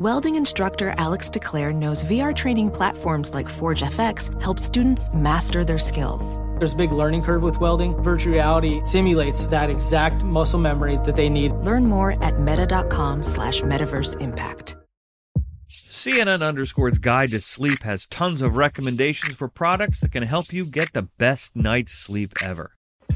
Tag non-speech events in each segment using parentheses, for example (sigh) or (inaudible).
Welding instructor Alex DeClaire knows VR training platforms like Forge FX help students master their skills. There's a big learning curve with welding. Virtual reality simulates that exact muscle memory that they need. Learn more at meta.com slash metaverse impact. CNN Underscored's Guide to Sleep has tons of recommendations for products that can help you get the best night's sleep ever.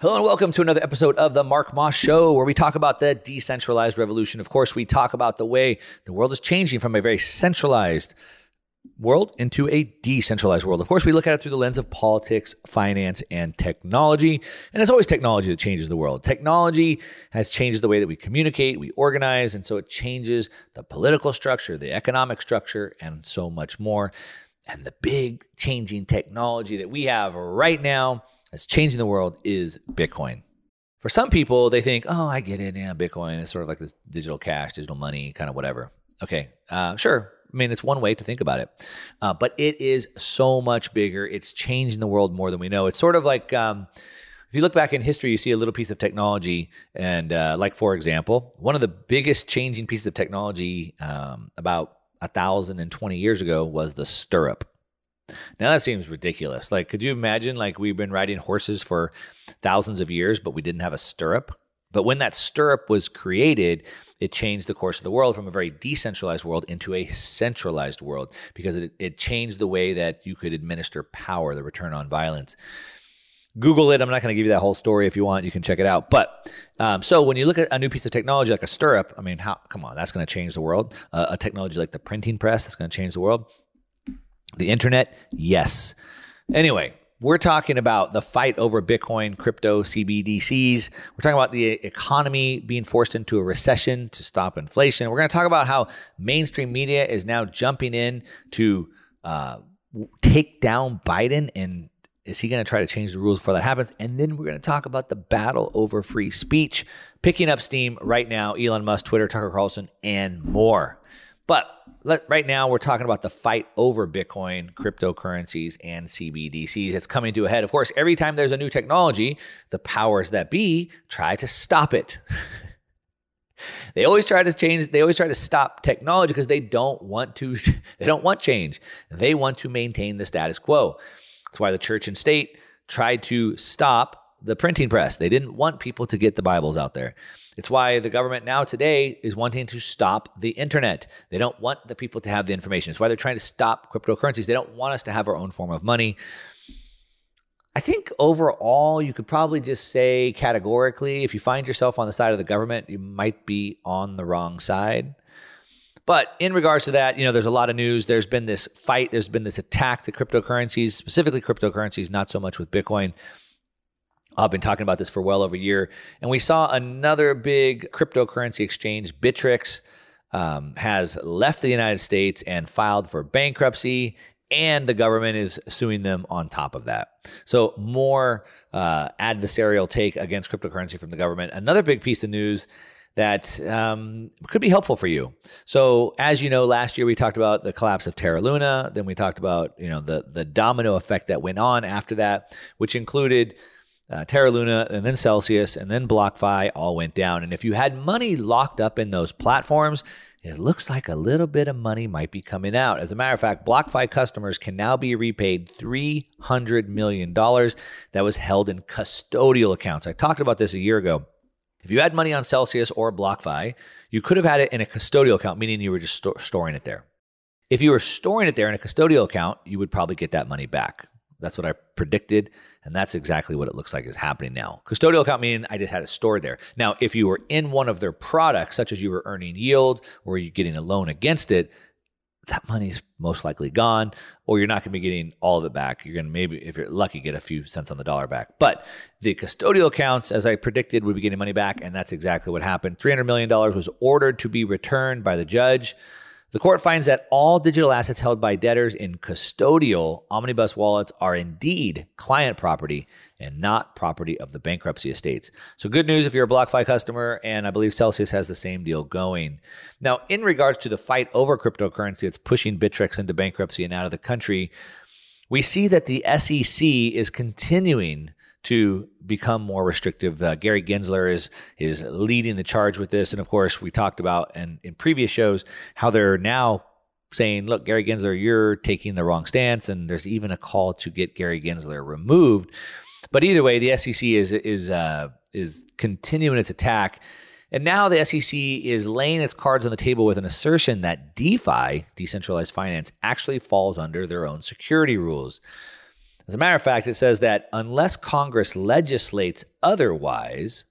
Hello and welcome to another episode of the Mark Moss Show, where we talk about the decentralized revolution. Of course, we talk about the way the world is changing from a very centralized world into a decentralized world. Of course, we look at it through the lens of politics, finance, and technology. And it's always technology that changes the world. Technology has changed the way that we communicate, we organize, and so it changes the political structure, the economic structure, and so much more. And the big changing technology that we have right now that's changing the world is Bitcoin. For some people, they think, oh, I get it. Yeah, Bitcoin is sort of like this digital cash, digital money, kind of whatever. Okay, uh, sure. I mean, it's one way to think about it, uh, but it is so much bigger. It's changing the world more than we know. It's sort of like um, if you look back in history, you see a little piece of technology, and uh, like for example, one of the biggest changing pieces of technology um, about a thousand and twenty years ago was the stirrup. Now that seems ridiculous. Like, could you imagine, like, we've been riding horses for thousands of years, but we didn't have a stirrup? But when that stirrup was created, it changed the course of the world from a very decentralized world into a centralized world because it, it changed the way that you could administer power, the return on violence. Google it. I'm not going to give you that whole story. If you want, you can check it out. But um, so when you look at a new piece of technology like a stirrup, I mean, how? Come on, that's going to change the world. Uh, a technology like the printing press that's going to change the world. The internet, yes. Anyway, we're talking about the fight over Bitcoin, crypto, CBDCs. We're talking about the economy being forced into a recession to stop inflation. We're going to talk about how mainstream media is now jumping in to uh, take down Biden and is he going to try to change the rules before that happens? And then we're going to talk about the battle over free speech picking up steam right now. Elon Musk, Twitter, Tucker Carlson, and more. But let, right now, we're talking about the fight over Bitcoin, cryptocurrencies, and CBDCs. It's coming to a head. Of course, every time there's a new technology, the powers that be try to stop it. (laughs) they always try to change. They always try to stop technology because they don't want to. (laughs) They don't want change. They want to maintain the status quo. That's why the church and state tried to stop the printing press. They didn't want people to get the Bibles out there. It's why the government now today is wanting to stop the internet. They don't want the people to have the information. It's why they're trying to stop cryptocurrencies. They don't want us to have our own form of money. I think overall, you could probably just say categorically, if you find yourself on the side of the government, you might be on the wrong side. But in regards to that, you know, there's a lot of news. There's been this fight, there's been this attack to cryptocurrencies, specifically cryptocurrencies, not so much with Bitcoin. I've been talking about this for well over a year. And we saw another big cryptocurrency exchange, Bittrex, um, has left the United States and filed for bankruptcy. And the government is suing them on top of that. So, more uh, adversarial take against cryptocurrency from the government. Another big piece of news that um, could be helpful for you. So, as you know, last year we talked about the collapse of Terra Luna. Then we talked about you know the the domino effect that went on after that, which included uh, Terra Luna, and then Celsius, and then BlockFi all went down. And if you had money locked up in those platforms, it looks like a little bit of money might be coming out. As a matter of fact, BlockFi customers can now be repaid $300 million that was held in custodial accounts. I talked about this a year ago. If you had money on Celsius or BlockFi, you could have had it in a custodial account, meaning you were just sto- storing it there. If you were storing it there in a custodial account, you would probably get that money back That's what I predicted. And that's exactly what it looks like is happening now. Custodial account meaning I just had it stored there. Now, if you were in one of their products, such as you were earning yield or you're getting a loan against it, that money's most likely gone, or you're not going to be getting all of it back. You're going to maybe, if you're lucky, get a few cents on the dollar back. But the custodial accounts, as I predicted, would be getting money back, and that's exactly what happened. $300 million was ordered to be returned by the judge. The court finds that all digital assets held by debtors in custodial omnibus wallets are indeed client property and not property of the bankruptcy estates. So, good news if you're a BlockFi customer, and I believe Celsius has the same deal going. Now, in regards to the fight over cryptocurrency that's pushing Bittrex into bankruptcy and out of the country, we see that the SEC is continuing to become more restrictive. Uh, Gary Gensler is is leading the charge with this, and of course, we talked about and in previous shows how they're now saying, "Look, Gary Gensler, you're taking the wrong stance," and there's even a call to get Gary Gensler removed. But either way, the SEC is is uh, is continuing its attack. And now the SEC is laying its cards on the table with an assertion that DeFi, decentralized finance, actually falls under their own security rules. As a matter of fact, it says that unless Congress legislates otherwise,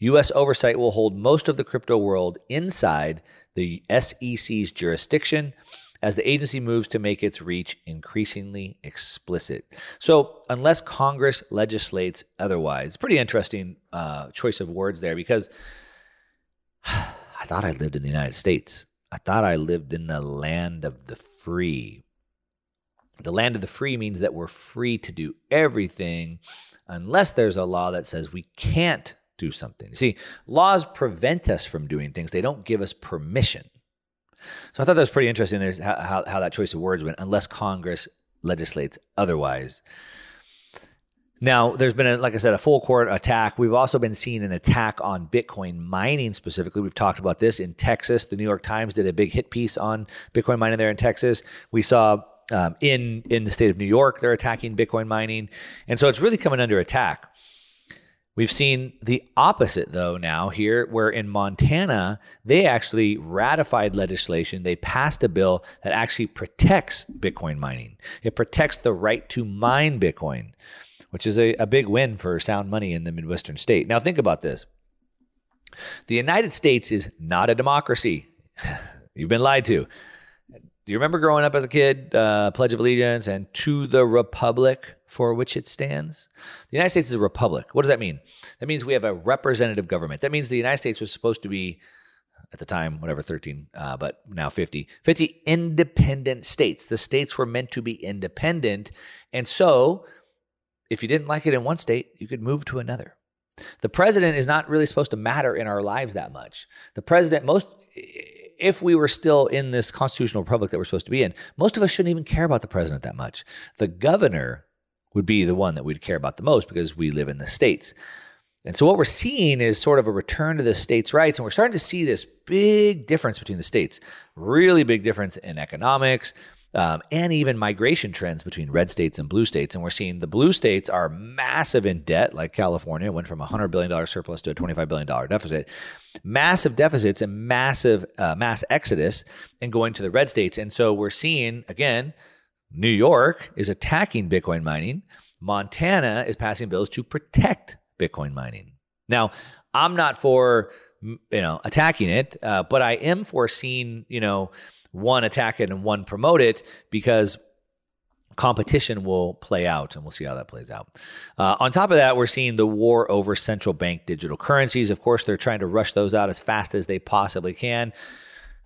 U.S. oversight will hold most of the crypto world inside the SEC's jurisdiction as the agency moves to make its reach increasingly explicit. So, unless Congress legislates otherwise, pretty interesting uh, choice of words there because (sighs) I thought I lived in the United States. I thought I lived in the land of the free. The land of the free means that we're free to do everything unless there's a law that says we can't do something. You see, laws prevent us from doing things, they don't give us permission. So I thought that was pretty interesting. There's how, how, how that choice of words went, unless Congress legislates otherwise. Now, there's been, a, like I said, a full court attack. We've also been seeing an attack on Bitcoin mining specifically. We've talked about this in Texas. The New York Times did a big hit piece on Bitcoin mining there in Texas. We saw um, in in the state of New York, they're attacking Bitcoin mining, and so it's really coming under attack. We've seen the opposite though now here, where in Montana they actually ratified legislation. They passed a bill that actually protects Bitcoin mining. It protects the right to mine Bitcoin, which is a, a big win for sound money in the Midwestern state. Now think about this: the United States is not a democracy. (laughs) You've been lied to. Do you remember growing up as a kid, uh, Pledge of Allegiance and to the Republic for which it stands? The United States is a republic. What does that mean? That means we have a representative government. That means the United States was supposed to be, at the time, whatever, 13, uh, but now 50, 50 independent states. The states were meant to be independent. And so, if you didn't like it in one state, you could move to another. The president is not really supposed to matter in our lives that much. The president, most if we were still in this constitutional republic that we're supposed to be in, most of us shouldn't even care about the president that much. The governor would be the one that we'd care about the most because we live in the states. And so what we're seeing is sort of a return to the states' rights. And we're starting to see this big difference between the states, really big difference in economics, um, and even migration trends between red states and blue states. And we're seeing the blue states are massive in debt, like California went from a $100 billion surplus to a $25 billion deficit. Massive deficits and massive uh, mass exodus and going to the red states. And so we're seeing, again, New York is attacking Bitcoin mining. Montana is passing bills to protect Bitcoin mining. Now, I'm not for you know attacking it, uh, but I am for seeing you know one attack it and one promote it because competition will play out and we'll see how that plays out. Uh, on top of that, we're seeing the war over central bank digital currencies. Of course, they're trying to rush those out as fast as they possibly can.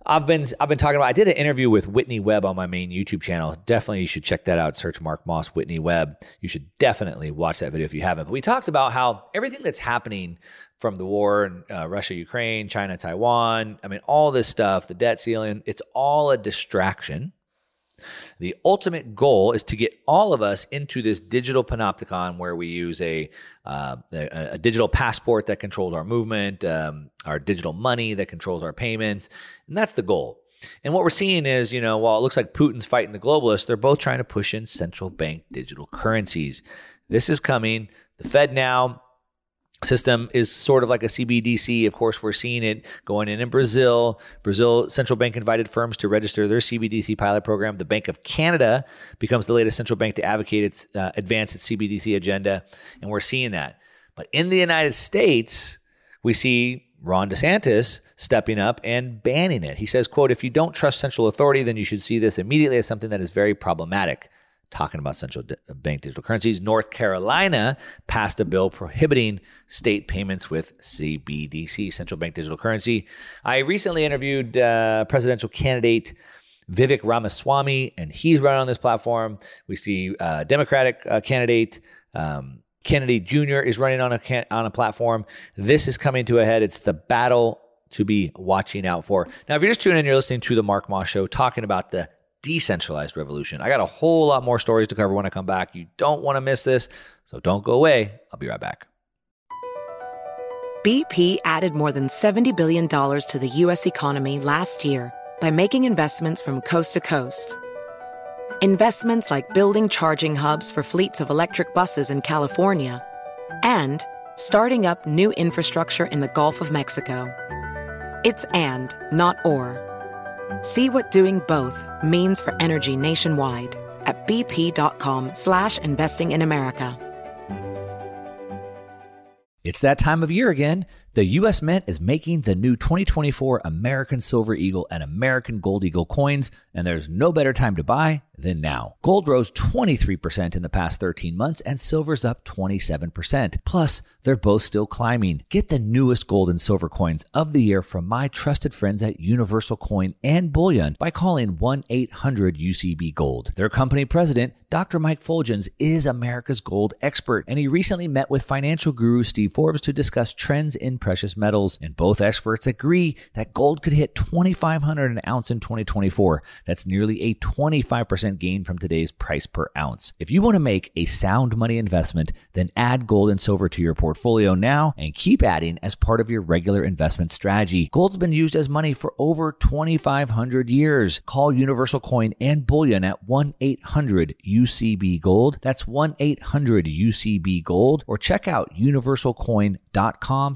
I've been I've been talking about. I did an interview with Whitney Webb on my main YouTube channel. Definitely, you should check that out. Search Mark Moss Whitney Webb. You should definitely watch that video if you haven't. But we talked about how everything that's happening from the war in uh, Russia, Ukraine, China, Taiwan. I mean, all this stuff, the debt ceiling. It's all a distraction the ultimate goal is to get all of us into this digital panopticon where we use a, uh, a, a, digital passport that controls our movement, um, our digital money that controls our payments. And that's the goal. And what we're seeing is, you know, while it looks like Putin's fighting the globalists, they're both trying to push in central bank digital currencies. This is coming. The Fed now system is sort of like a CBDC. Of course, we're seeing it going in in Brazil. Brazil central bank invited firms to register their CBDC pilot program. The Bank of Canada becomes the latest central bank to advocate its uh, advance its CBDC agenda, and we're seeing that. But in the United States, we see Ron DeSantis stepping up and banning it. He says, quote, if you don't trust central authority, then you should see this immediately as something that is very problematic talking about central bank digital currencies. North Carolina passed a bill prohibiting state payments with CBDC, central bank digital currency. I recently interviewed uh, presidential candidate Vivek Ramaswamy, and he's running on this platform. We see uh, Democratic uh, candidate. Um, Kennedy Jr. is running on a can- on a platform. This is coming to a head. It's the battle to be watching out for. Now, if you're just tuning in, you're listening to the Mark Moss Show, talking about the decentralized revolution. I got a whole lot more stories to cover when I come back. You don't want to miss this, so don't go away. I'll be right back. BP added more than $70 billion to the U.S. economy last year by making investments from coast to coast. Investments like building charging hubs for fleets of electric buses in California and starting up new infrastructure in the Gulf of Mexico. It's and, not or. See what doing both means for energy nationwide at bp.com slash investing in America. It's that time of year again. The U.S. Mint is making the new 2024 American Silver Eagle and American Gold Eagle coins, and there's no better time to buy than now. Gold rose 23% in the past 13 months, and silver's up 27%. Plus, they're both still climbing. Get the newest gold and silver coins of the year from my trusted friends at Universal Coin and Bullion by calling 1 800 UCB Gold. Their company president, Dr. Mike Fuljenz, is America's gold expert, and he recently met with financial guru Steve Forbes to discuss trends in precious metals. And both experts agree that gold could hit 2,500 an ounce in 2024. That's nearly a 25% gain from today's price per ounce. If you want to make a sound money investment, then add gold and silver to your portfolio now and keep adding as part of your regular investment strategy. Gold's been used as money for over 2,500 years. Call Universal Coin and Bullion at 1 800 UCB Gold. That's 1 800 UCB Gold or check out universalcoin.com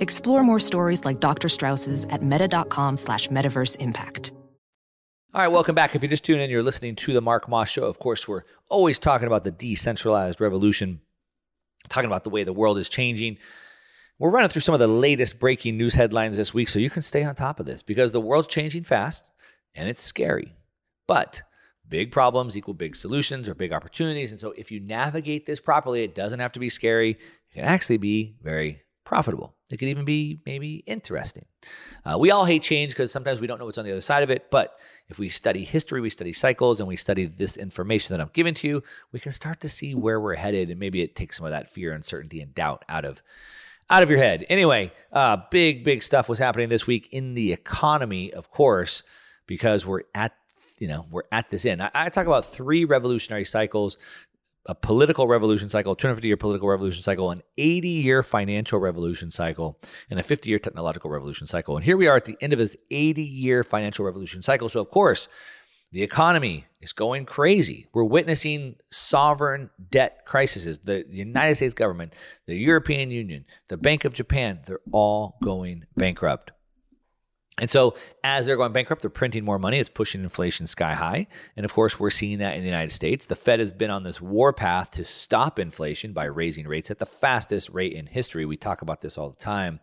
Explore more stories like Dr. Strauss's at meta.com slash metaverse impact. All right, welcome back. If you're just tuning in, you're listening to the Mark Moss Show. Of course, we're always talking about the decentralized revolution, talking about the way the world is changing. We're running through some of the latest breaking news headlines this week so you can stay on top of this because the world's changing fast and it's scary. But big problems equal big solutions or big opportunities. And so if you navigate this properly, it doesn't have to be scary. It can actually be very profitable. It could even be maybe interesting. Uh, we all hate change because sometimes we don't know what's on the other side of it. But if we study history, we study cycles, and we study this information that I'm giving to you, we can start to see where we're headed, and maybe it takes some of that fear, uncertainty, and doubt out of out of your head. Anyway, uh, big big stuff was happening this week in the economy, of course, because we're at you know we're at this end. I, I talk about three revolutionary cycles a political revolution cycle, a 250 year political revolution cycle, an 80 year financial revolution cycle, and a 50 year technological revolution cycle. And here we are at the end of this 80 year financial revolution cycle. So, of course, the economy is going crazy. We're witnessing sovereign debt crises. The United States government, the European Union, the Bank of Japan, they're all going bankrupt. And so, as they're going bankrupt, they're printing more money. It's pushing inflation sky high. And of course, we're seeing that in the United States. The Fed has been on this warpath to stop inflation by raising rates at the fastest rate in history. We talk about this all the time.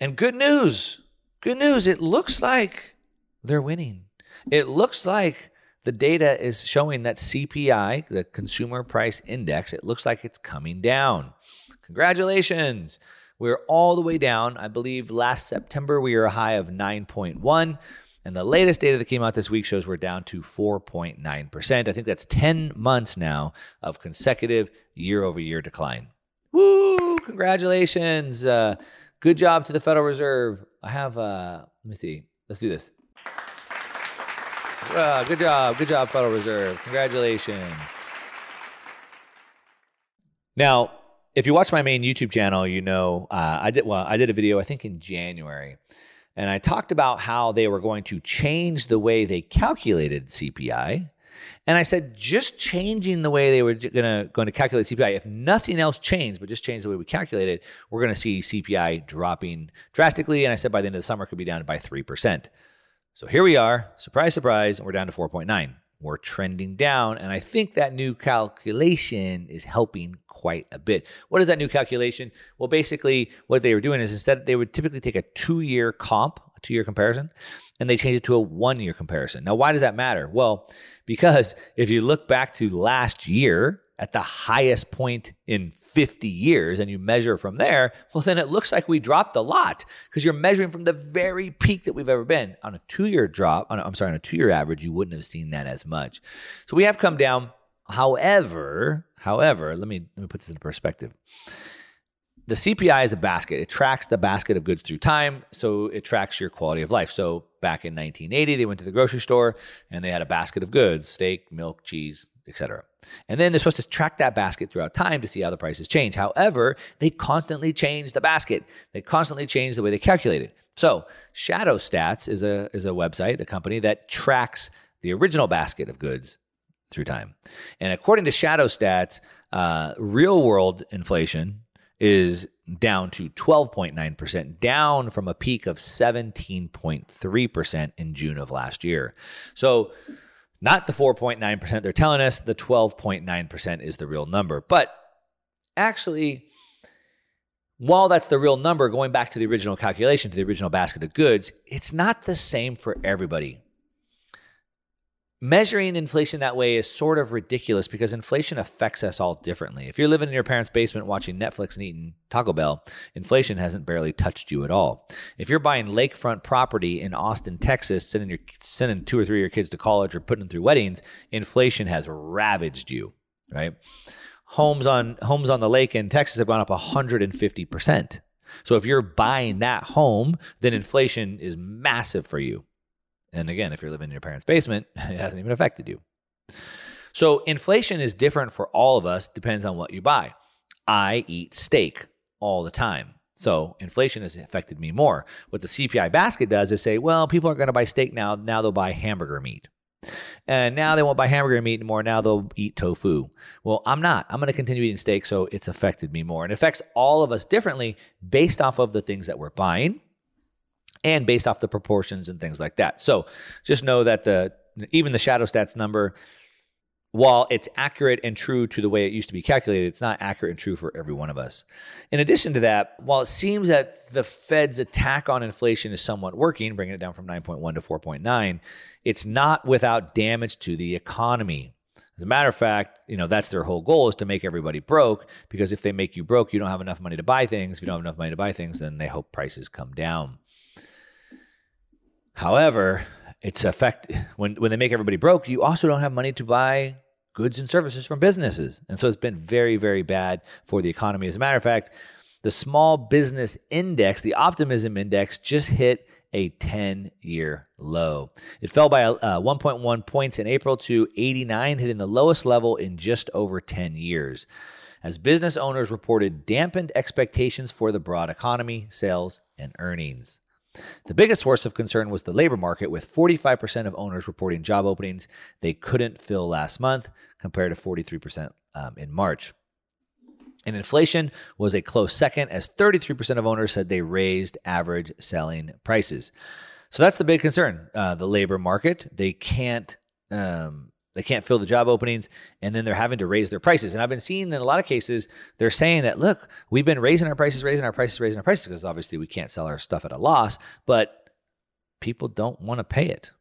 And good news, good news. It looks like they're winning. It looks like the data is showing that CPI, the consumer price index, it looks like it's coming down. Congratulations. We're all the way down. I believe last September we were a high of 9.1. And the latest data that came out this week shows we're down to 4.9%. I think that's 10 months now of consecutive year over year decline. Woo! Congratulations. Uh, Good job to the Federal Reserve. I have, uh, let me see. Let's do this. Uh, good job. Good job, Federal Reserve. Congratulations. Now, if you watch my main YouTube channel, you know uh, I did well. I did a video I think in January, and I talked about how they were going to change the way they calculated CPI. And I said, just changing the way they were gonna going to calculate CPI, if nothing else changed, but just change the way we calculate it, we're going to see CPI dropping drastically. And I said by the end of the summer, it could be down by three percent. So here we are, surprise, surprise, and we're down to 4.9. We're trending down, and I think that new calculation is helping quite a bit. What is that new calculation? Well, basically, what they were doing is instead they would typically take a two-year comp, a two-year comparison, and they change it to a one-year comparison. Now, why does that matter? Well, (laughs) because if you look back to last year, at the highest point in 50 years and you measure from there, well, then it looks like we dropped a lot because you're measuring from the very peak that we've ever been. On a two year drop, on a, I'm sorry, on a two year average, you wouldn't have seen that as much. So we have come down. However, however, let me let me put this into perspective. The CPI is a basket. It tracks the basket of goods through time, so it tracks your quality of life. So back in 1980, they went to the grocery store and they had a basket of goods: steak, milk, cheese, etc. And then they're supposed to track that basket throughout time to see how the prices change. However, they constantly change the basket. They constantly change the way they calculate it. So, Shadow Stats is a is a website, a company that tracks the original basket of goods through time. And according to Shadow Stats, uh, real world inflation is down to 12.9%, down from a peak of 17.3% in June of last year. So not the 4.9% they're telling us, the 12.9% is the real number. But actually, while that's the real number, going back to the original calculation, to the original basket of goods, it's not the same for everybody measuring inflation that way is sort of ridiculous because inflation affects us all differently. If you're living in your parents' basement watching Netflix and eating Taco Bell, inflation hasn't barely touched you at all. If you're buying lakefront property in Austin, Texas, sending your sending two or three of your kids to college or putting them through weddings, inflation has ravaged you, right? Homes on homes on the lake in Texas have gone up 150%. So if you're buying that home, then inflation is massive for you. And again, if you're living in your parents' basement, (laughs) it hasn't even affected you. So inflation is different for all of us, depends on what you buy. I eat steak all the time. So inflation has affected me more. What the CPI basket does is say, well, people aren't going to buy steak now. Now they'll buy hamburger meat. And now they won't buy hamburger meat anymore. Now they'll eat tofu. Well, I'm not. I'm going to continue eating steak. So it's affected me more. And it affects all of us differently based off of the things that we're buying and based off the proportions and things like that. So just know that the even the shadow stats number while it's accurate and true to the way it used to be calculated, it's not accurate and true for every one of us. In addition to that, while it seems that the Fed's attack on inflation is somewhat working, bringing it down from 9.1 to 4.9, it's not without damage to the economy. As a matter of fact, you know, that's their whole goal is to make everybody broke because if they make you broke, you don't have enough money to buy things. If you don't have enough money to buy things, then they hope prices come down. However, it's effect when when they make everybody broke, you also don't have money to buy goods and services from businesses. And so it's been very, very bad for the economy. As a matter of fact, the small business index, the optimism index, just hit a 10 year low. It fell by uh, 1.1 points in April to 89, hitting the lowest level in just over 10 years. As business owners reported dampened expectations for the broad economy, sales, and earnings. The biggest source of concern was the labor market, with 45% of owners reporting job openings they couldn't fill last month, compared to 43% um, in March. And inflation was a close second, as 33% of owners said they raised average selling prices. So that's the big concern. Uh, the labor market, they can't um, they can't fill the job openings, and then they're having to raise their prices. And I've been seeing in a lot of cases, they're saying that, look, we've been raising our prices, raising our prices, raising our prices, because obviously we can't sell our stuff at a loss, but people don't want to pay it.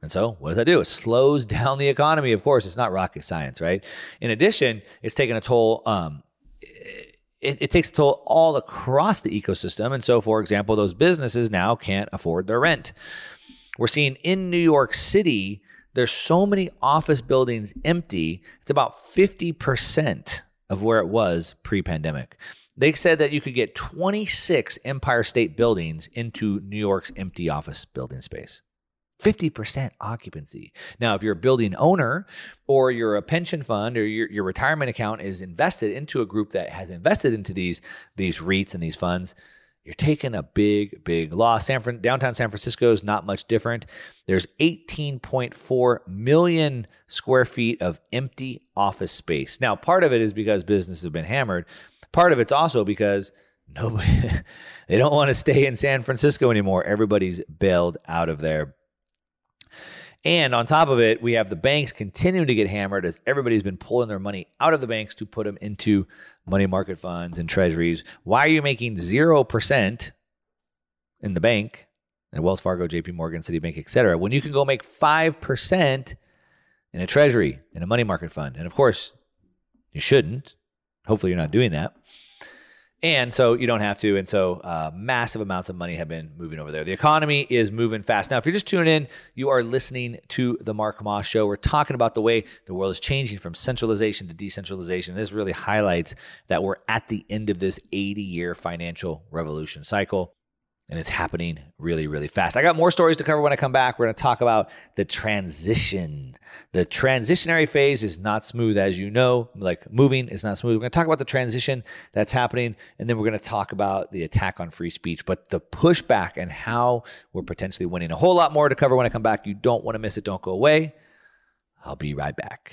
And so, what does that do? It slows (laughs) down the economy. Of course, it's not rocket science, right? In addition, it's taking a toll. Um, it, it, takes a toll all across the ecosystem. And so, for example, those businesses now can't afford their rent. We're seeing in New York City there's so many office buildings empty. It's about 50% of where it was pre pandemic. They said that you could get 26 Empire State buildings into New York's empty office building space. 50% occupancy. Now, if you're a building owner or you're a pension fund or your, your retirement account is invested into a group that has invested into these, these REITs and these funds, you're taking a big, big loss. San Fran- downtown San Francisco is not much different. There's 18.4 million square feet of empty office space. Now, part of it is because businesses have been hammered. Part of it's also because nobody, (laughs) they don't want to stay in San Francisco anymore. Everybody's bailed out of there. And on top of it, we have the banks continuing to get hammered as everybody's been pulling their money out of the banks to put them into money market funds and treasuries. Why are you making 0% in the bank, and Wells Fargo, JP Morgan, Citibank, et cetera, when you can go make 5% in a treasury, in a money market fund? And of course, you shouldn't. Hopefully, you're not doing that. And so you don't have to. And so uh, massive amounts of money have been moving over there. The economy is moving fast. Now, if you're just tuning in, you are listening to the Mark Moss Show. We're talking about the way the world is changing from centralization to decentralization. This really highlights that we're at the end of this 80 year financial revolution cycle and it's happening really, really fast. I got more stories to cover when I come back. We're going to talk about the transition. The transitionary phase is not smooth, as you know, like moving is not smooth. We're going to talk about the transition that's happening, and then we're going to talk about the attack on free speech, but the pushback and how we're potentially winning. A whole lot more to cover when I come back. You don't want to miss it. Don't go away. I'll be right back.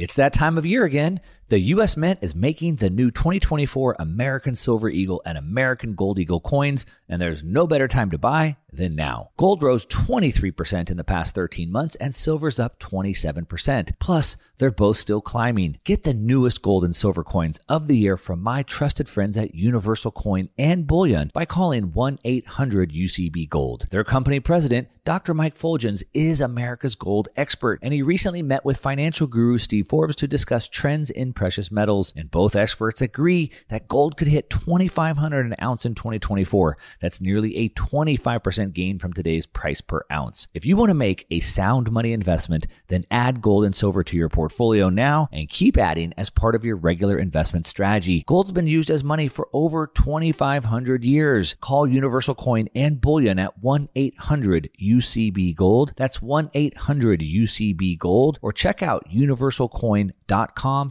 It's that time of year again. The U.S. Mint is making the new 2024 American Silver Eagle and American Gold Eagle coins, and there's no better time to buy than now. Gold rose 23% in the past 13 months, and silver's up 27%. Plus, they're both still climbing. Get the newest gold and silver coins of the year from my trusted friends at Universal Coin and Bullion by calling 1 800 UCB Gold. Their company president, Dr. Mike Fuljenz, is America's gold expert, and he recently met with financial guru Steve Forbes to discuss trends in precious metals. And both experts agree that gold could hit 2,500 an ounce in 2024. That's nearly a 25% gain from today's price per ounce. If you want to make a sound money investment, then add gold and silver to your portfolio now and keep adding as part of your regular investment strategy. Gold's been used as money for over 2,500 years. Call Universal Coin and Bullion at 1 800 UCB Gold. That's 1 800 UCB Gold or check out universalcoin.com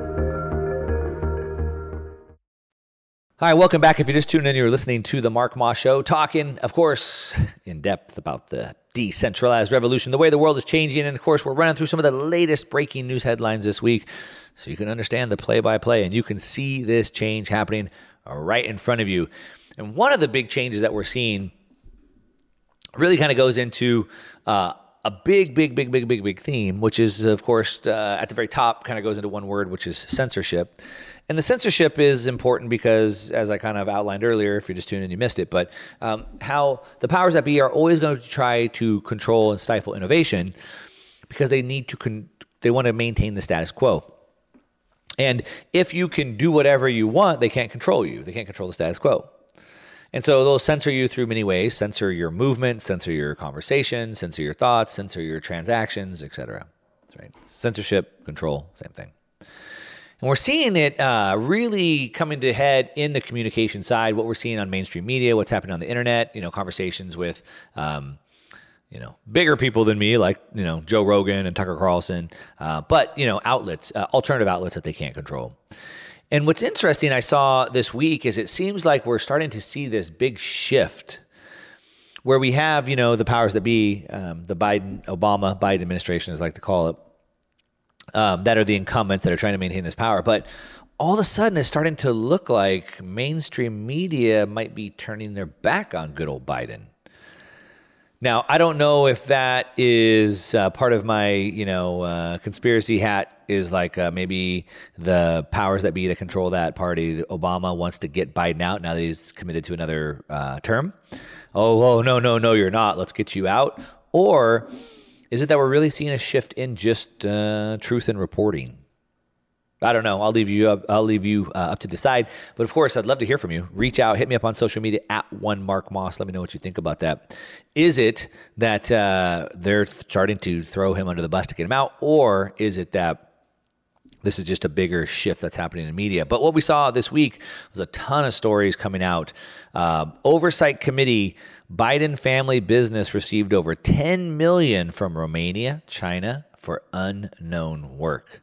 Hi, welcome back. If you're just tuning in, you're listening to the Mark Moss Show, talking, of course, in depth about the decentralized revolution, the way the world is changing. And of course, we're running through some of the latest breaking news headlines this week so you can understand the play by play and you can see this change happening right in front of you. And one of the big changes that we're seeing really kind of goes into uh, a big, big, big, big, big, big theme, which is, of course, uh, at the very top, kind of goes into one word, which is censorship. And the censorship is important because, as I kind of outlined earlier, if you're just tuning in, you missed it, but um, how the powers that be are always going to try to control and stifle innovation because they need to, con- they want to maintain the status quo. And if you can do whatever you want, they can't control you. They can't control the status quo. And so they'll censor you through many ways censor your movement, censor your conversation, censor your thoughts, censor your transactions, etc. That's right. Censorship, control, same thing. And we're seeing it uh, really coming to head in the communication side. What we're seeing on mainstream media, what's happening on the internet, you know, conversations with, um, you know, bigger people than me, like you know Joe Rogan and Tucker Carlson, uh, but you know, outlets, uh, alternative outlets that they can't control. And what's interesting, I saw this week, is it seems like we're starting to see this big shift where we have, you know, the powers that be, um, the Biden, Obama, Biden administration, as I like to call it, um, that are the incumbents that are trying to maintain this power. But all of a sudden, it's starting to look like mainstream media might be turning their back on good old Biden. Now, I don't know if that is uh, part of my, you know, uh, conspiracy hat is like uh, maybe the powers that be to control that party. Obama wants to get Biden out now that he's committed to another uh, term. Oh, oh, no, no, no, you're not. Let's get you out. Or is it that we're really seeing a shift in just uh, truth and reporting? I don't know. I'll leave you up. I'll leave you uh, up to decide. But of course, I'd love to hear from you. Reach out, hit me up on social media at one Mark Moss. Let me know what you think about that. Is it that uh, they're starting to throw him under the bus to get him out, or is it that this is just a bigger shift that's happening in media? But what we saw this week was a ton of stories coming out. Uh, oversight committee Biden family business received over 10 million from Romania, China for unknown work.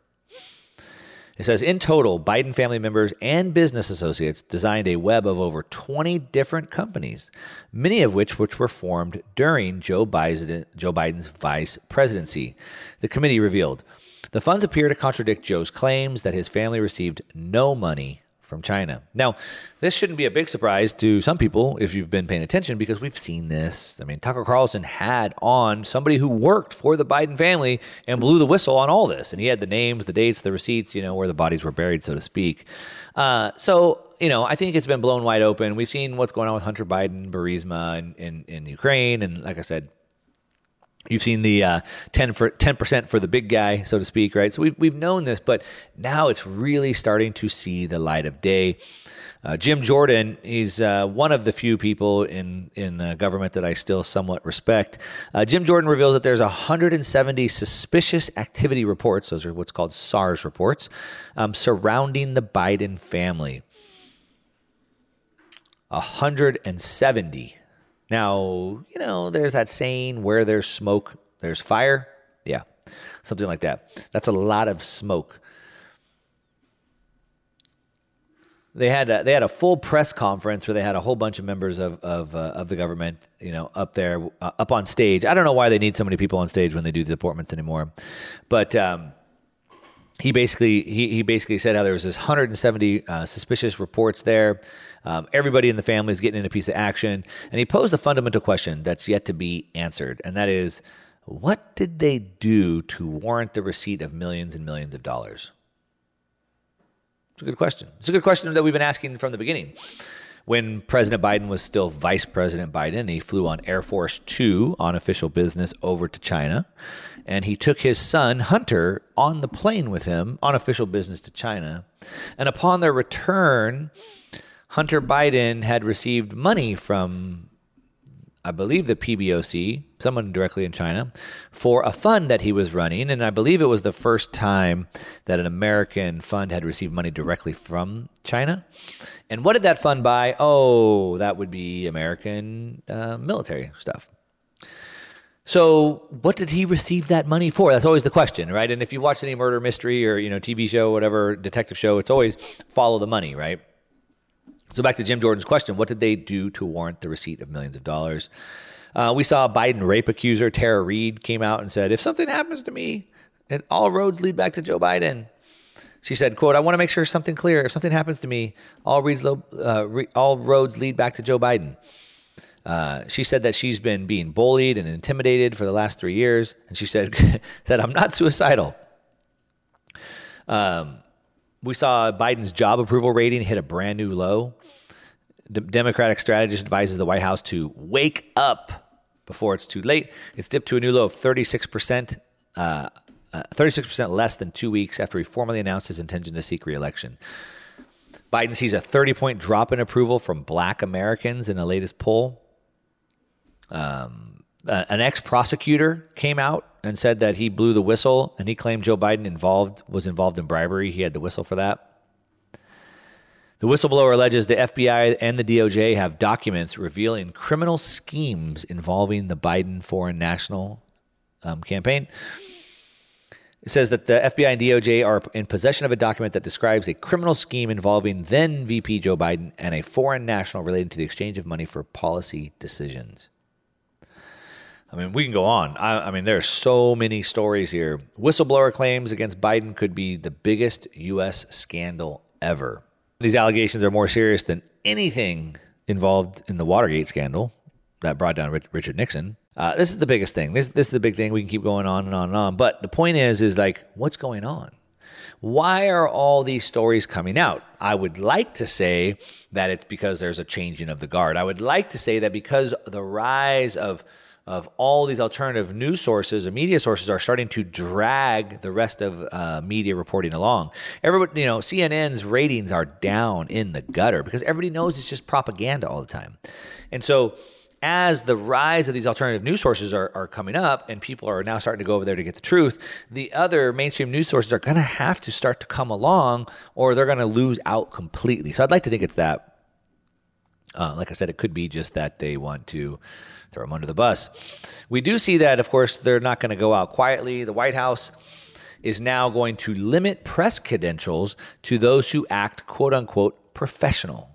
It says in total, Biden family members and business associates designed a web of over 20 different companies, many of which which were formed during Joe, Biden, Joe Biden's vice presidency. The committee revealed the funds appear to contradict Joe's claims that his family received no money from China. Now, this shouldn't be a big surprise to some people if you've been paying attention because we've seen this. I mean, Tucker Carlson had on somebody who worked for the Biden family and blew the whistle on all this. And he had the names, the dates, the receipts, you know, where the bodies were buried, so to speak. Uh, so, you know, I think it's been blown wide open. We've seen what's going on with Hunter Biden, Burisma in, in, in Ukraine. And like I said, You've seen the uh, 10 for 10% for the big guy, so to speak, right? So we've, we've known this, but now it's really starting to see the light of day. Uh, Jim Jordan, he's uh, one of the few people in in uh, government that I still somewhat respect. Uh, Jim Jordan reveals that there's 170 suspicious activity reports; those are what's called SARs reports, um, surrounding the Biden family. 170. Now, you know, there's that saying where there's smoke, there's fire. Yeah, something like that. That's a lot of smoke. They had a, they had a full press conference where they had a whole bunch of members of of, uh, of the government, you know, up there, uh, up on stage. I don't know why they need so many people on stage when they do the appointments anymore, but um, he basically he, he basically said how there was this 170 uh, suspicious reports there. Um, everybody in the family is getting in a piece of action, and he posed a fundamental question that's yet to be answered, and that is, what did they do to warrant the receipt of millions and millions of dollars? It's a good question. It's a good question that we've been asking from the beginning when President Biden was still Vice President Biden. He flew on Air Force Two on official business over to China. And he took his son, Hunter, on the plane with him on official business to China. And upon their return, Hunter Biden had received money from I believe the PBOC, someone directly in China, for a fund that he was running. And I believe it was the first time that an American fund had received money directly from China. And what did that fund buy? Oh, that would be American uh, military stuff. So, what did he receive that money for? That's always the question, right? And if you watch any murder mystery or you know TV show, whatever detective show, it's always follow the money, right? So back to Jim Jordan's question: What did they do to warrant the receipt of millions of dollars? Uh, we saw Biden rape accuser Tara Reade came out and said, "If something happens to me, all roads lead back to Joe Biden." She said, "quote I want to make sure something clear. If something happens to me, all, reads, uh, re- all roads lead back to Joe Biden." Uh, she said that she's been being bullied and intimidated for the last three years, and she said (laughs) that I'm not suicidal. Um, we saw Biden's job approval rating hit a brand new low. The Democratic strategist advises the White House to wake up before it's too late. It's dipped to a new low of 36%, uh, uh, 36% less than two weeks after he formally announced his intention to seek reelection. Biden sees a 30 point drop in approval from black Americans in a latest poll. Um, an ex prosecutor came out and said that he blew the whistle and he claimed Joe Biden involved was involved in bribery. He had the whistle for that. The whistleblower alleges the FBI and the DOJ have documents revealing criminal schemes involving the Biden foreign national um, campaign. It says that the FBI and DOJ are in possession of a document that describes a criminal scheme involving then VP Joe Biden and a foreign national related to the exchange of money for policy decisions. I mean, we can go on. I, I mean, there are so many stories here. Whistleblower claims against Biden could be the biggest U.S. scandal ever. These allegations are more serious than anything involved in the Watergate scandal that brought down Richard Nixon. Uh, this is the biggest thing. This this is the big thing. We can keep going on and on and on. But the point is, is like, what's going on? Why are all these stories coming out? I would like to say that it's because there's a changing of the guard. I would like to say that because the rise of of all these alternative news sources or media sources are starting to drag the rest of uh, media reporting along. Everybody, you know, CNN's ratings are down in the gutter because everybody knows it's just propaganda all the time. And so as the rise of these alternative news sources are, are coming up and people are now starting to go over there to get the truth, the other mainstream news sources are going to have to start to come along or they're going to lose out completely. So I'd like to think it's that. Uh, like I said, it could be just that they want to throw them under the bus. We do see that, of course, they're not going to go out quietly. The White House is now going to limit press credentials to those who act quote unquote professional.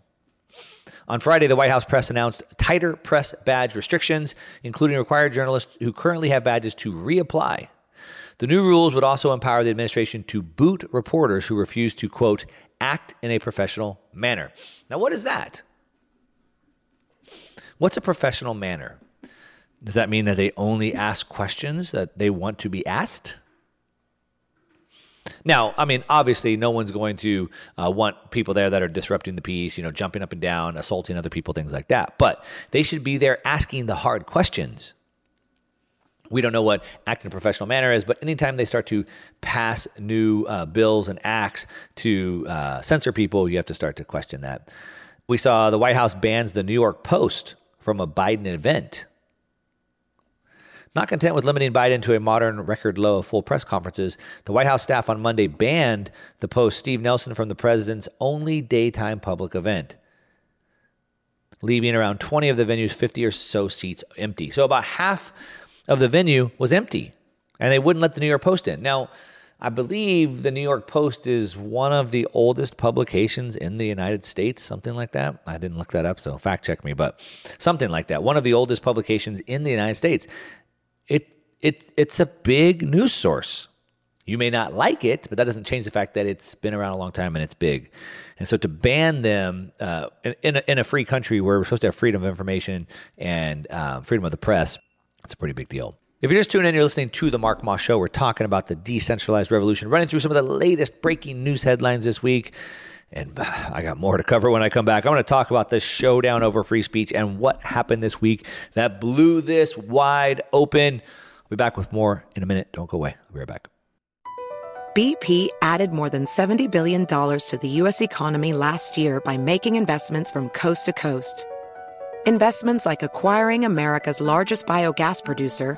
On Friday, the White House press announced tighter press badge restrictions, including required journalists who currently have badges to reapply. The new rules would also empower the administration to boot reporters who refuse to, quote, act in a professional manner. Now, what is that? What's a professional manner? Does that mean that they only ask questions that they want to be asked? Now, I mean, obviously, no one's going to uh, want people there that are disrupting the peace, you know, jumping up and down, assaulting other people, things like that. But they should be there asking the hard questions. We don't know what act in a professional manner is, but anytime they start to pass new uh, bills and acts to uh, censor people, you have to start to question that. We saw the White House bans the New York Post from a Biden event. Not content with limiting Biden to a modern record low of full press conferences, the White House staff on Monday banned the Post Steve Nelson from the president's only daytime public event, leaving around 20 of the venue's 50 or so seats empty. So about half of the venue was empty, and they wouldn't let the New York Post in. Now, I believe the New York Post is one of the oldest publications in the United States, something like that. I didn't look that up, so fact check me, but something like that. One of the oldest publications in the United States it it it's a big news source. You may not like it, but that doesn't change the fact that it's been around a long time and it's big. And so to ban them uh, in, in, a, in, a, free country where we're supposed to have freedom of information and um, freedom of the press, it's a pretty big deal. If you're just tuning in, you're listening to the Mark Moss Show. We're talking about the decentralized revolution, running through some of the latest breaking news headlines this week. And uh, I got more to cover when I come back. I'm going to talk about the showdown over free speech and what happened this week that blew this wide open. I'll be back with more in a minute. Don't go away. I'll be right back. BP added more than $70 billion to the U.S. economy last year by making investments from coast to coast. Investments like acquiring America's largest biogas producer,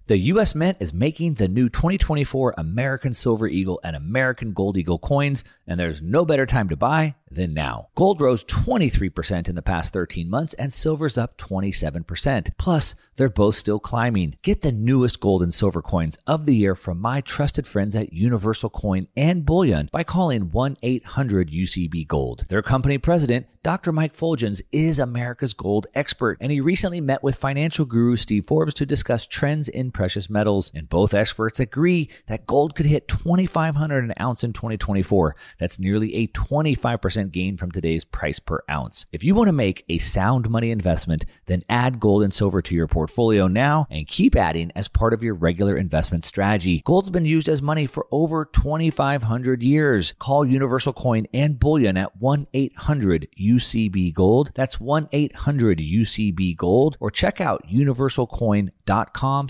The U.S. Mint is making the new 2024 American Silver Eagle and American Gold Eagle coins, and there's no better time to buy than now. Gold rose 23% in the past 13 months, and silver's up 27%. Plus, they're both still climbing. Get the newest gold and silver coins of the year from my trusted friends at Universal Coin and Bullion by calling 1 800 UCB Gold. Their company president, Dr. Mike Fuljenz, is America's gold expert, and he recently met with financial guru Steve Forbes to discuss trends in precious metals, and both experts agree that gold could hit 2500 an ounce in 2024. That's nearly a 25% gain from today's price per ounce. If you want to make a sound money investment, then add gold and silver to your portfolio now and keep adding as part of your regular investment strategy. Gold's been used as money for over 2500 years. Call Universal Coin and Bullion at 1-800 UCB Gold. That's 1-800 UCB Gold or check out universalcoin.com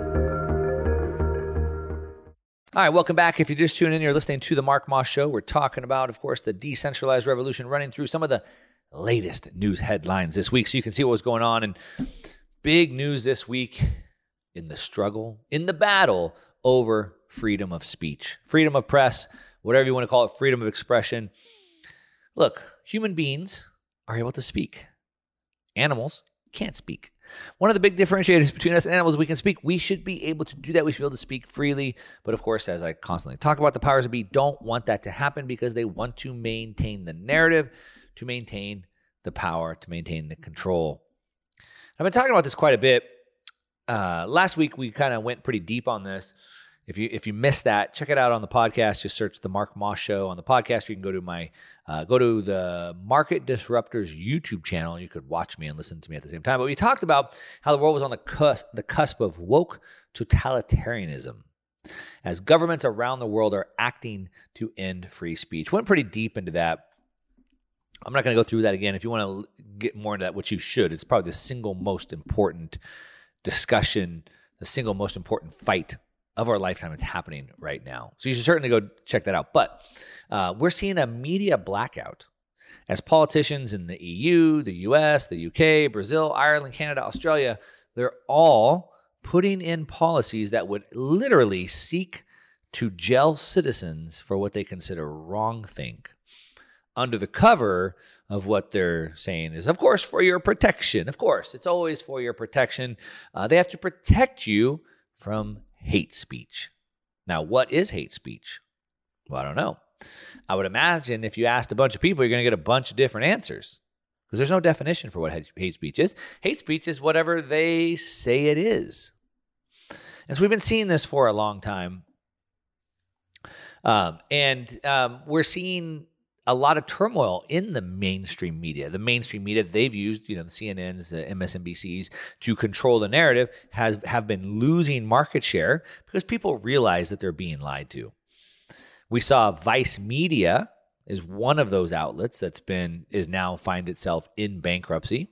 All right, welcome back. If you're just tuning in, you're listening to the Mark Moss Show. We're talking about, of course, the decentralized revolution, running through some of the latest news headlines this week so you can see what was going on. And big news this week in the struggle, in the battle over freedom of speech, freedom of press, whatever you want to call it, freedom of expression. Look, human beings are able to speak, animals can't speak. One of the big differentiators between us and animals, we can speak. We should be able to do that. We should be able to speak freely. But of course, as I constantly talk about, the powers that be don't want that to happen because they want to maintain the narrative, to maintain the power, to maintain the control. I've been talking about this quite a bit. Uh, last week, we kind of went pretty deep on this. If you if you missed that, check it out on the podcast. Just search the Mark Moss Show on the podcast. You can go to my uh, go to the Market Disruptors YouTube channel. You could watch me and listen to me at the same time. But we talked about how the world was on the cusp the cusp of woke totalitarianism, as governments around the world are acting to end free speech. Went pretty deep into that. I'm not going to go through that again. If you want to get more into that, which you should, it's probably the single most important discussion, the single most important fight of our lifetime. It's happening right now. So you should certainly go check that out. But uh, we're seeing a media blackout as politicians in the EU, the US, the UK, Brazil, Ireland, Canada, Australia, they're all putting in policies that would literally seek to jail citizens for what they consider wrong think under the cover of what they're saying is, of course, for your protection. Of course, it's always for your protection. Uh, they have to protect you from hate speech. Now, what is hate speech? Well, I don't know. I would imagine if you asked a bunch of people, you're going to get a bunch of different answers because there's no definition for what hate speech is. Hate speech is whatever they say it is. And so we've been seeing this for a long time. Um, and um, we're seeing a lot of turmoil in the mainstream media. The mainstream media they've used, you know, the CNNs, the MSNBCs to control the narrative has have been losing market share because people realize that they're being lied to. We saw Vice Media is one of those outlets that's been is now find itself in bankruptcy.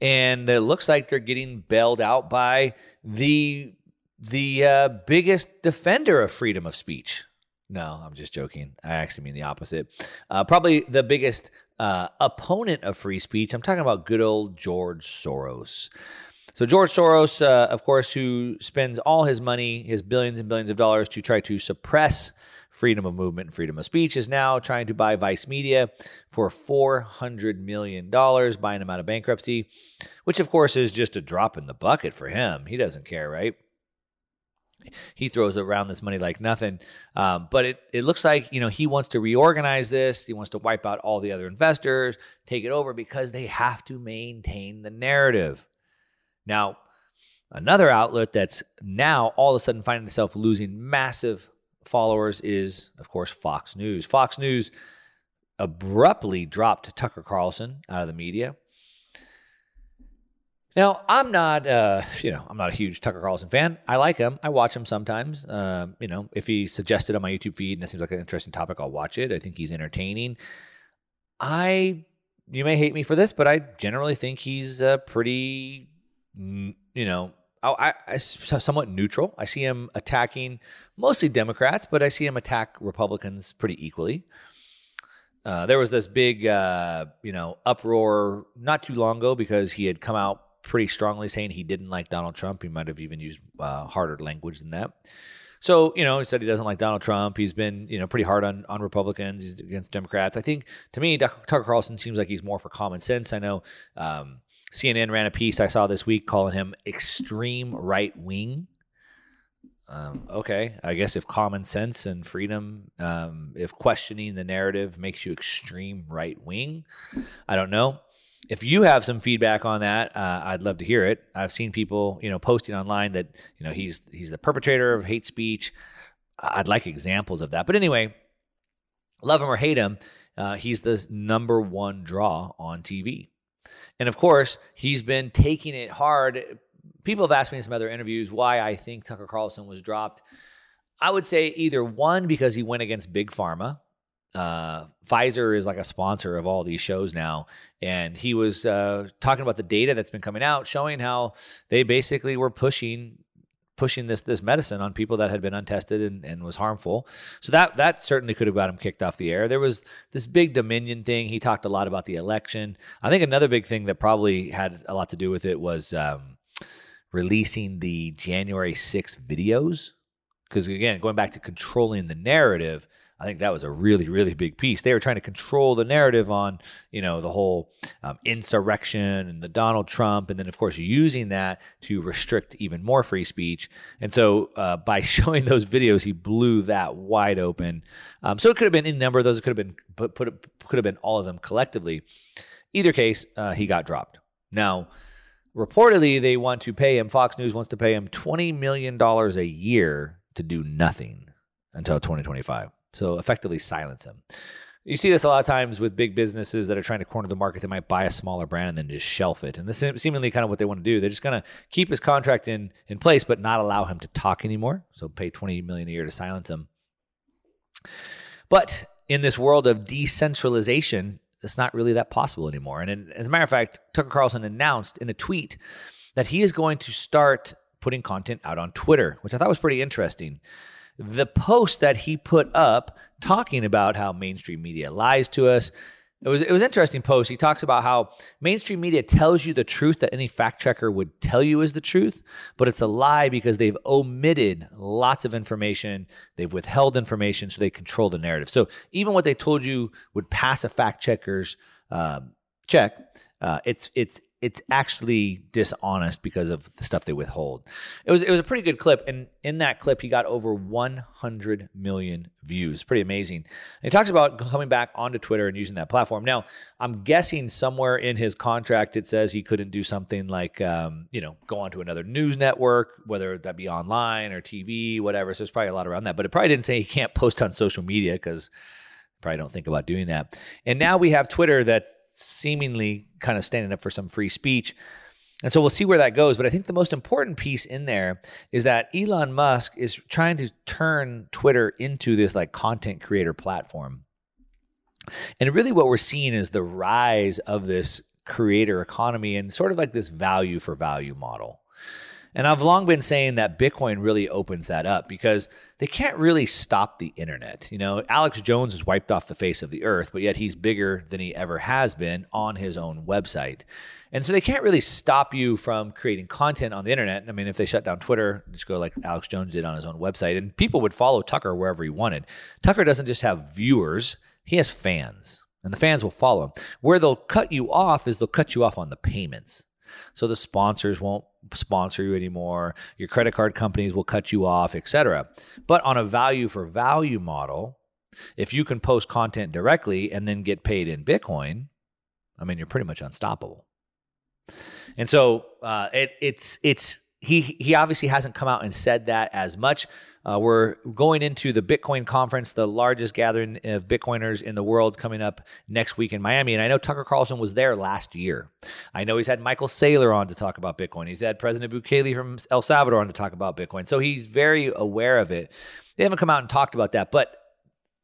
And it looks like they're getting bailed out by the the uh, biggest defender of freedom of speech, no, I'm just joking. I actually mean the opposite. Uh, probably the biggest uh, opponent of free speech. I'm talking about good old George Soros. So, George Soros, uh, of course, who spends all his money, his billions and billions of dollars to try to suppress freedom of movement and freedom of speech, is now trying to buy Vice Media for $400 million, buying him out of bankruptcy, which, of course, is just a drop in the bucket for him. He doesn't care, right? He throws around this money like nothing. Um, but it it looks like you know he wants to reorganize this. He wants to wipe out all the other investors, take it over because they have to maintain the narrative. Now, another outlet that's now all of a sudden finding itself losing massive followers is, of course, Fox News. Fox News abruptly dropped Tucker Carlson out of the media. Now, I'm not, uh, you know, I'm not a huge Tucker Carlson fan. I like him. I watch him sometimes. Uh, you know, if he suggested on my YouTube feed and it seems like an interesting topic, I'll watch it. I think he's entertaining. I, you may hate me for this, but I generally think he's a pretty, you know, I, I, somewhat neutral. I see him attacking mostly Democrats, but I see him attack Republicans pretty equally. Uh, there was this big, uh, you know, uproar not too long ago because he had come out pretty strongly saying he didn't like Donald Trump. He might have even used uh, harder language than that. So, you know, he said he doesn't like Donald Trump. He's been, you know, pretty hard on, on Republicans. He's against Democrats. I think, to me, Tucker Carlson seems like he's more for common sense. I know um, CNN ran a piece I saw this week calling him extreme right wing. Um, okay, I guess if common sense and freedom, um, if questioning the narrative makes you extreme right wing, I don't know if you have some feedback on that, uh, I'd love to hear it. I've seen people, you know, posting online that you know he's he's the perpetrator of hate speech. I'd like examples of that. But anyway, love him or hate him, uh, he's the number one draw on TV, and of course, he's been taking it hard people have asked me in some other interviews why I think Tucker Carlson was dropped. I would say either one because he went against Big Pharma. Uh, Pfizer is like a sponsor of all these shows now, and he was uh, talking about the data that's been coming out, showing how they basically were pushing pushing this this medicine on people that had been untested and, and was harmful. So that that certainly could have got him kicked off the air. There was this big Dominion thing. He talked a lot about the election. I think another big thing that probably had a lot to do with it was um, releasing the January 6th videos. Because again, going back to controlling the narrative, I think that was a really, really big piece. They were trying to control the narrative on, you know, the whole um, insurrection and the Donald Trump, and then of course using that to restrict even more free speech. And so uh, by (laughs) showing those videos, he blew that wide open. Um, so it could have been any number of those. It could have been put, put could have been all of them collectively. Either case, uh, he got dropped. Now, reportedly, they want to pay him. Fox News wants to pay him twenty million dollars a year to do nothing until 2025. So effectively silence him. You see this a lot of times with big businesses that are trying to corner the market. They might buy a smaller brand and then just shelf it. And this is seemingly kind of what they want to do. They're just going to keep his contract in, in place, but not allow him to talk anymore. So pay 20 million a year to silence him. But in this world of decentralization, it's not really that possible anymore. And as a matter of fact, Tucker Carlson announced in a tweet that he is going to start putting content out on Twitter, which I thought was pretty interesting the post that he put up talking about how mainstream media lies to us. It was it was interesting post. He talks about how mainstream media tells you the truth that any fact checker would tell you is the truth, but it's a lie because they've omitted lots of information, they've withheld information, so they control the narrative. So even what they told you would pass a fact checker's um, check, uh, it's it's it's actually dishonest because of the stuff they withhold. It was it was a pretty good clip, and in that clip, he got over 100 million views. Pretty amazing. And he talks about coming back onto Twitter and using that platform. Now, I'm guessing somewhere in his contract it says he couldn't do something like um, you know go onto another news network, whether that be online or TV, whatever. So there's probably a lot around that, but it probably didn't say he can't post on social media because probably don't think about doing that. And now we have Twitter that seemingly kind of standing up for some free speech. And so we'll see where that goes. But I think the most important piece in there is that Elon Musk is trying to turn Twitter into this like content creator platform. And really what we're seeing is the rise of this creator economy and sort of like this value for value model. And I've long been saying that Bitcoin really opens that up because they can't really stop the internet. You know, Alex Jones was wiped off the face of the earth, but yet he's bigger than he ever has been on his own website. And so they can't really stop you from creating content on the internet. I mean, if they shut down Twitter, just go like Alex Jones did on his own website, and people would follow Tucker wherever he wanted. Tucker doesn't just have viewers, he has fans, and the fans will follow him. Where they'll cut you off is they'll cut you off on the payments. So the sponsors won't sponsor you anymore. Your credit card companies will cut you off, etc. But on a value for value model, if you can post content directly and then get paid in Bitcoin, I mean, you're pretty much unstoppable. And so uh, it, it's it's he he obviously hasn't come out and said that as much. Uh, we're going into the Bitcoin conference, the largest gathering of Bitcoiners in the world, coming up next week in Miami. And I know Tucker Carlson was there last year. I know he's had Michael Saylor on to talk about Bitcoin. He's had President Bukele from El Salvador on to talk about Bitcoin. So he's very aware of it. They haven't come out and talked about that, but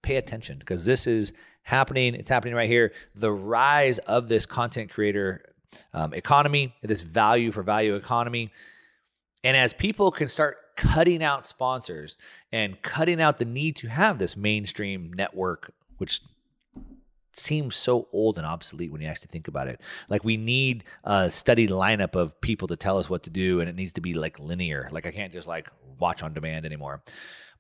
pay attention because this is happening. It's happening right here. The rise of this content creator um, economy, this value for value economy. And as people can start cutting out sponsors and cutting out the need to have this mainstream network, which seems so old and obsolete when you actually think about it. Like we need a steady lineup of people to tell us what to do, and it needs to be like linear. Like I can't just like watch on demand anymore.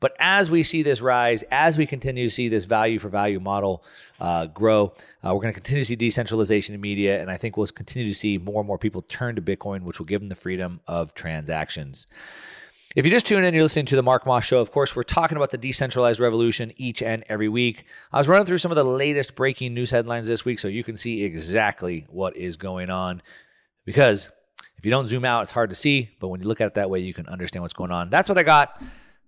But as we see this rise, as we continue to see this value for value model uh, grow, uh, we're going to continue to see decentralization in media, and I think we'll continue to see more and more people turn to Bitcoin, which will give them the freedom of transactions. If you just tune in, you're listening to the Mark Moss Show. Of course, we're talking about the decentralized revolution each and every week. I was running through some of the latest breaking news headlines this week so you can see exactly what is going on. Because if you don't zoom out, it's hard to see. But when you look at it that way, you can understand what's going on. That's what I got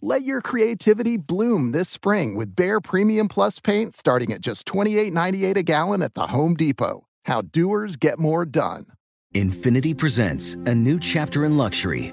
Let your creativity bloom this spring with Behr Premium Plus paint starting at just $28.98 a gallon at the Home Depot. How doers get more done. Infiniti presents a new chapter in luxury,